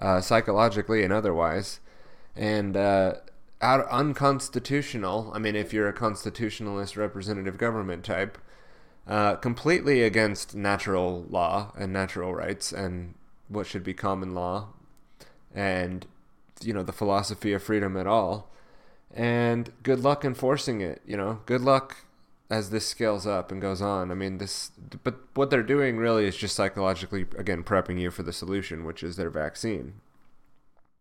uh, psychologically and otherwise, and uh, out unconstitutional. I mean, if you're a constitutionalist representative government type, uh, completely against natural law and natural rights and what should be common law, and you know the philosophy of freedom at all. And good luck enforcing it. You know, good luck as this scales up and goes on. I mean, this, but what they're doing really is just psychologically, again, prepping you for the solution, which is their vaccine,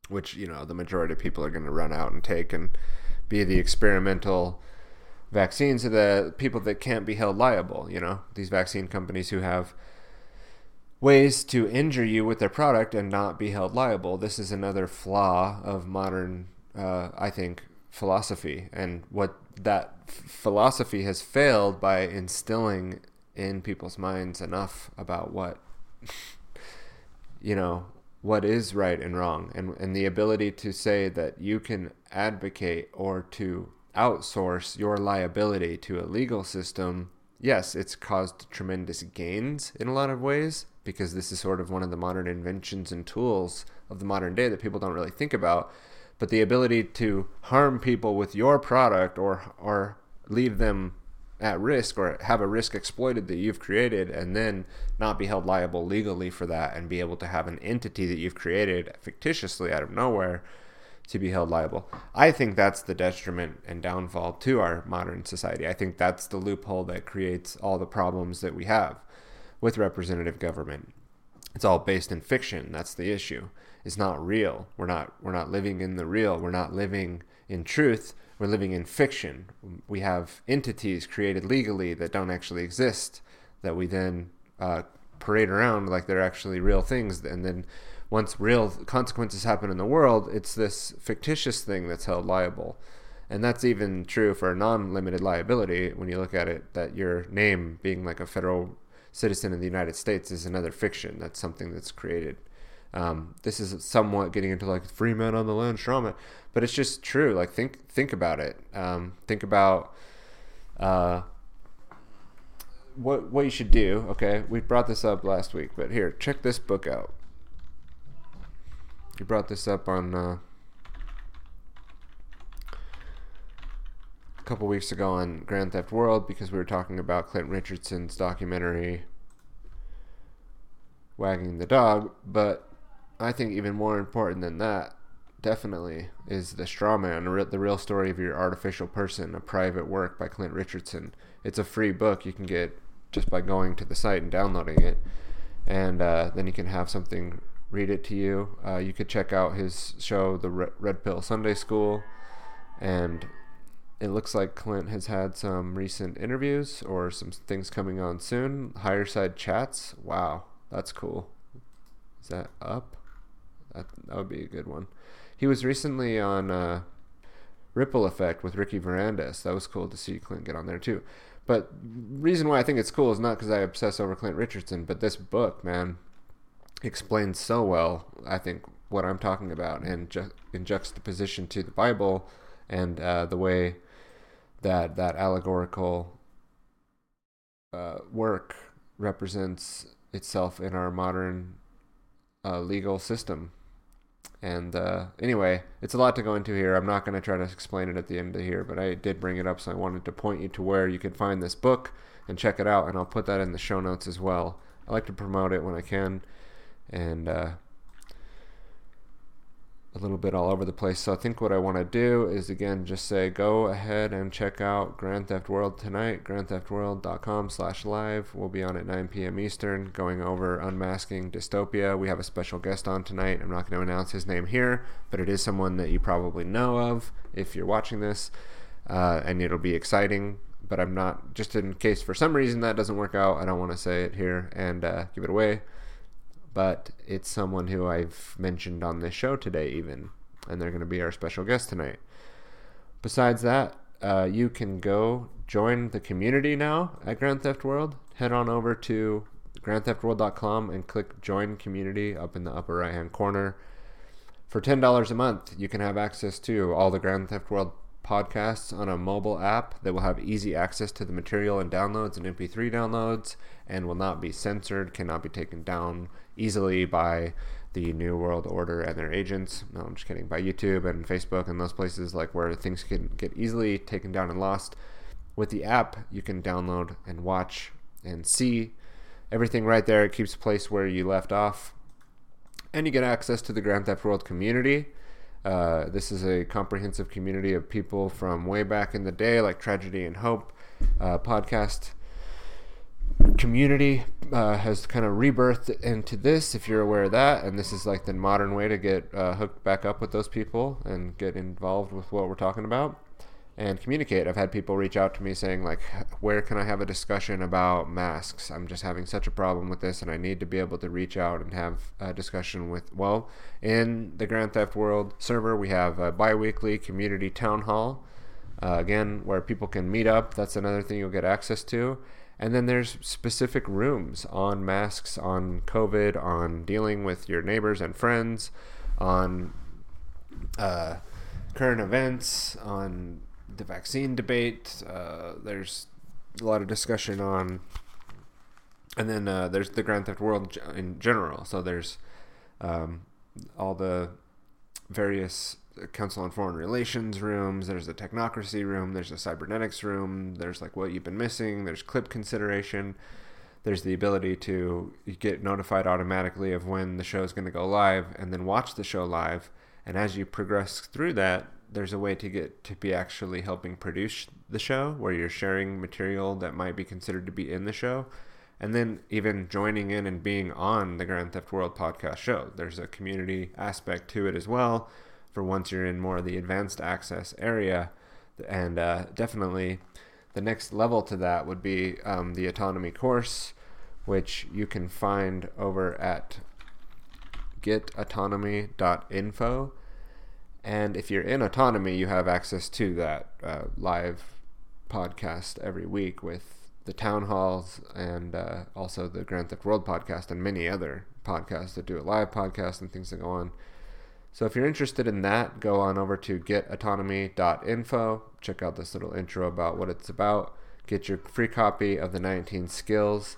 which, you know, the majority of people are going to run out and take and be the experimental vaccines of the people that can't be held liable, you know, these vaccine companies who have ways to injure you with their product and not be held liable. This is another flaw of modern, uh, I think, philosophy and what that philosophy has failed by instilling in people's minds enough about what you know what is right and wrong. And and the ability to say that you can advocate or to outsource your liability to a legal system yes it's caused tremendous gains in a lot of ways because this is sort of one of the modern inventions and tools of the modern day that people don't really think about but the ability to harm people with your product or or leave them at risk or have a risk exploited that you've created and then not be held liable legally for that and be able to have an entity that you've created fictitiously out of nowhere to be held liable. I think that's the detriment and downfall to our modern society. I think that's the loophole that creates all the problems that we have with representative government. It's all based in fiction. That's the issue. It's not real. We're not we're not living in the real. We're not living in truth. We're living in fiction. We have entities created legally that don't actually exist that we then uh, parade around like they're actually real things and then once real consequences happen in the world, it's this fictitious thing that's held liable. And that's even true for non limited liability when you look at it, that your name being like a federal citizen in the United States is another fiction. That's something that's created. Um, this is somewhat getting into like free man on the land, strawman, but it's just true. Like think think about it. Um, think about uh, what what you should do. Okay, we brought this up last week, but here, check this book out. You brought this up on uh, a couple weeks ago on Grand Theft World because we were talking about Clint Richardson's documentary Wagging the Dog, but I think even more important than that, definitely, is The Straw Man, the real story of your artificial person, a private work by Clint Richardson. It's a free book you can get just by going to the site and downloading it. And uh, then you can have something read it to you. Uh, you could check out his show, The Red Pill Sunday School. And it looks like Clint has had some recent interviews or some things coming on soon. Higher Side Chats. Wow, that's cool. Is that up? That, that would be a good one. He was recently on uh, Ripple Effect with Ricky Varandas. That was cool to see Clint get on there too. But reason why I think it's cool is not because I obsess over Clint Richardson, but this book, man, explains so well. I think what I'm talking about, and ju- in juxtaposition to the Bible, and uh, the way that that allegorical uh, work represents itself in our modern uh, legal system. And uh, anyway, it's a lot to go into here. I'm not going to try to explain it at the end of here, but I did bring it up, so I wanted to point you to where you can find this book and check it out, and I'll put that in the show notes as well. I like to promote it when I can, and uh, a little bit all over the place. So I think what I want to do is again just say go ahead and check out Grand Theft World tonight. GrandTheftWorld.com slash live. We'll be on at 9 p.m. Eastern going over unmasking dystopia. We have a special guest on tonight. I'm not going to announce his name here, but it is someone that you probably know of if you're watching this. Uh, and it'll be exciting. But I'm not, just in case for some reason that doesn't work out, I don't want to say it here and uh, give it away but it's someone who I've mentioned on this show today, even, and they're going to be our special guest tonight. Besides that, uh, you can go join the community now at Grand Theft World. Head on over to grandtheftworld.com and click join community up in the upper right hand corner. For $10 a month, you can have access to all the Grand Theft World podcasts on a mobile app that will have easy access to the material and downloads and MP3 downloads and will not be censored, cannot be taken down easily by the New World Order and their agents. No, I'm just kidding. By YouTube and Facebook and those places like where things can get easily taken down and lost. With the app, you can download and watch and see everything right there. It keeps place where you left off. And you get access to the Grand Theft World community. Uh, this is a comprehensive community of people from way back in the day, like Tragedy and Hope uh, podcast community uh, has kind of rebirthed into this, if you're aware of that. And this is like the modern way to get uh, hooked back up with those people and get involved with what we're talking about and communicate. I've had people reach out to me saying, like, where can I have a discussion about masks? I'm just having such a problem with this, and I need to be able to reach out and have a discussion with. Well, in the Grand Theft World server, we have a bi weekly community town hall. Uh, again, where people can meet up. That's another thing you'll get access to. And then there's specific rooms on masks, on COVID, on dealing with your neighbors and friends, on uh, current events, on the vaccine debate. Uh, there's a lot of discussion on, and then uh, there's the Grand Theft World in general. So there's um, all the various Council on Foreign Relations rooms, there's the technocracy room, there's the cybernetics room, there's like what you've been missing, there's clip consideration, there's the ability to get notified automatically of when the show is going to go live and then watch the show live. And as you progress through that, there's a way to get to be actually helping produce the show where you're sharing material that might be considered to be in the show and then even joining in and being on the Grand Theft World podcast show. There's a community aspect to it as well for once you're in more of the advanced access area. And uh, definitely the next level to that would be um, the autonomy course, which you can find over at getautonomy.info. And if you're in autonomy, you have access to that uh, live podcast every week with the town halls and uh, also the Grand Theft World podcast and many other podcasts that do a live podcast and things that go on. So if you're interested in that, go on over to getautonomy.info. Check out this little intro about what it's about. Get your free copy of the 19 skills.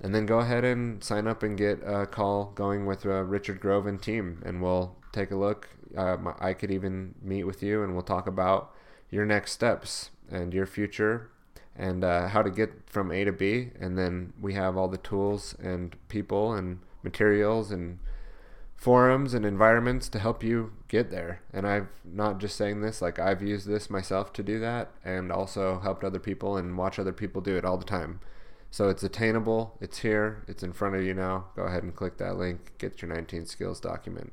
And then go ahead and sign up and get a call going with uh, Richard Grove and team. And we'll take a look. Uh, I could even meet with you and we'll talk about your next steps and your future and uh, how to get from A to B. And then we have all the tools and people and materials and forums and environments to help you get there. And I've not just saying this, like I've used this myself to do that and also helped other people and watch other people do it all the time. So it's attainable, it's here, it's in front of you now. Go ahead and click that link, get your 19 skills document.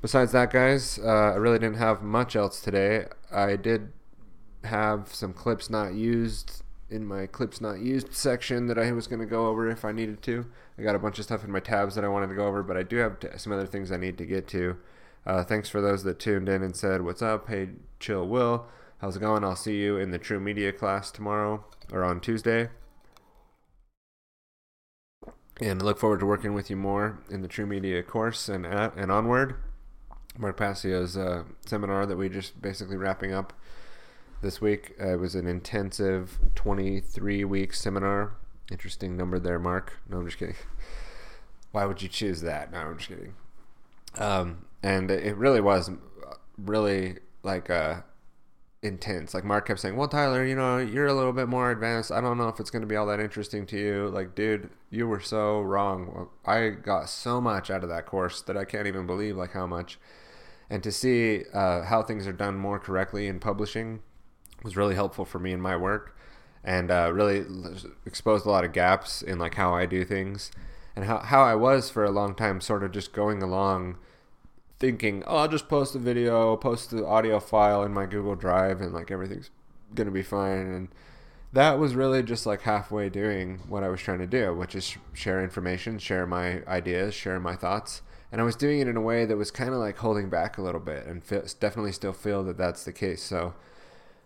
Besides that, guys, uh, I really didn't have much else today. I did have some clips not used in my clips not used section that I was going to go over if I needed to. I got a bunch of stuff in my tabs that I wanted to go over, but I do have t- some other things I need to get to. Uh, thanks for those that tuned in and said, What's up? Hey, chill, Will. How's it going? I'll see you in the True Media class tomorrow or on Tuesday. And I look forward to working with you more in the True Media course and, uh, and onward. Mark Passio's uh, seminar that we just basically wrapping up this week. Uh, it was an intensive 23 week seminar. Interesting number there, Mark. No, I'm just kidding. Why would you choose that? No, I'm just kidding. Um, and it really was really like uh, intense. Like Mark kept saying, "Well, Tyler, you know, you're a little bit more advanced. I don't know if it's going to be all that interesting to you." Like, dude, you were so wrong. I got so much out of that course that I can't even believe like how much. And to see uh, how things are done more correctly in publishing was really helpful for me in my work and uh, really exposed a lot of gaps in like how I do things and how, how I was for a long time sort of just going along thinking oh I'll just post the video post the audio file in my Google Drive and like everything's gonna be fine. And that was really just like halfway doing what I was trying to do which is share information share my ideas share my thoughts and I was doing it in a way that was kind of like holding back a little bit and feel, definitely still feel that that's the case so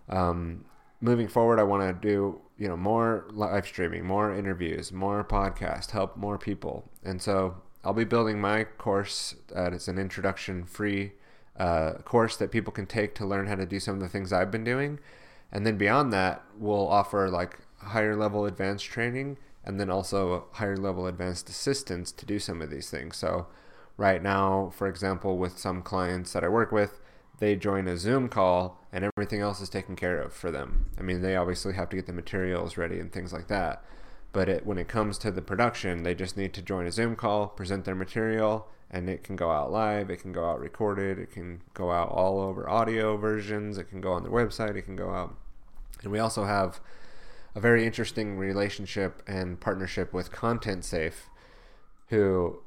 um, moving forward, I want to do you know more live streaming, more interviews, more podcast, help more people, and so I'll be building my course. Uh, it's an introduction free uh, course that people can take to learn how to do some of the things I've been doing, and then beyond that, we'll offer like higher level advanced training, and then also higher level advanced assistance to do some of these things. So right now, for example, with some clients that I work with they join a Zoom call and everything else is taken care of for them. I mean, they obviously have to get the materials ready and things like that. But it, when it comes to the production, they just need to join a Zoom call, present their material, and it can go out live, it can go out recorded, it can go out all over audio versions, it can go on their website, it can go out. And we also have a very interesting relationship and partnership with Content Safe, who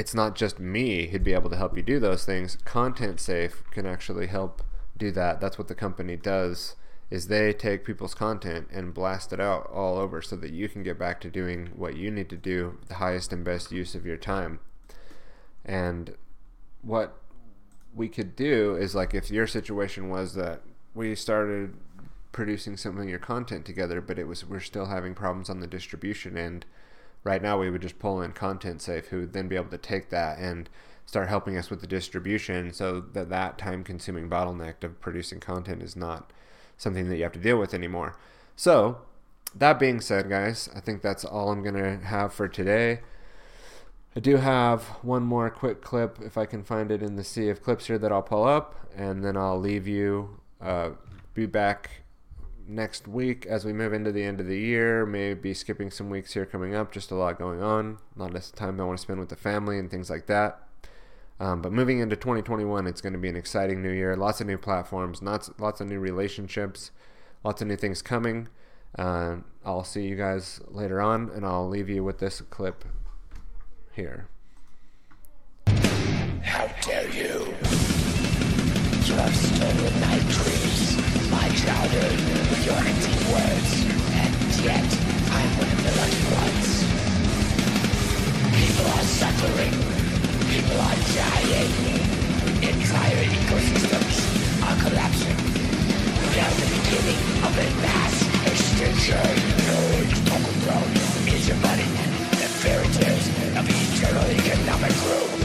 it's not just me who'd be able to help you do those things. Content Safe can actually help do that. That's what the company does is they take people's content and blast it out all over so that you can get back to doing what you need to do the highest and best use of your time. And what we could do is like if your situation was that we started producing some of your content together but it was we're still having problems on the distribution end right now we would just pull in content safe who would then be able to take that and start helping us with the distribution so that that time consuming bottleneck of producing content is not something that you have to deal with anymore. So that being said guys i think that's all i'm going to have for today. I do have one more quick clip if i can find it in the sea of clips here that i'll pull up and then i'll leave you uh, be back next week as we move into the end of the year. Maybe skipping some weeks here coming up. Just a lot going on. A lot of time I want to spend with the family and things like that. Um, but moving into 2021, it's going to be an exciting new year. Lots of new platforms, lots, lots of new relationships, lots of new things coming. Uh, I'll see you guys later on, and I'll leave you with this clip here. How dare you trust the night trees, my childhood with your empty words, and yet I'm one of the lucky ones. People are suffering, people are dying, entire ecosystems are collapsing. We are the beginning of a mass extinction. No talk talking about is your money, the fairy tales of eternal economic growth.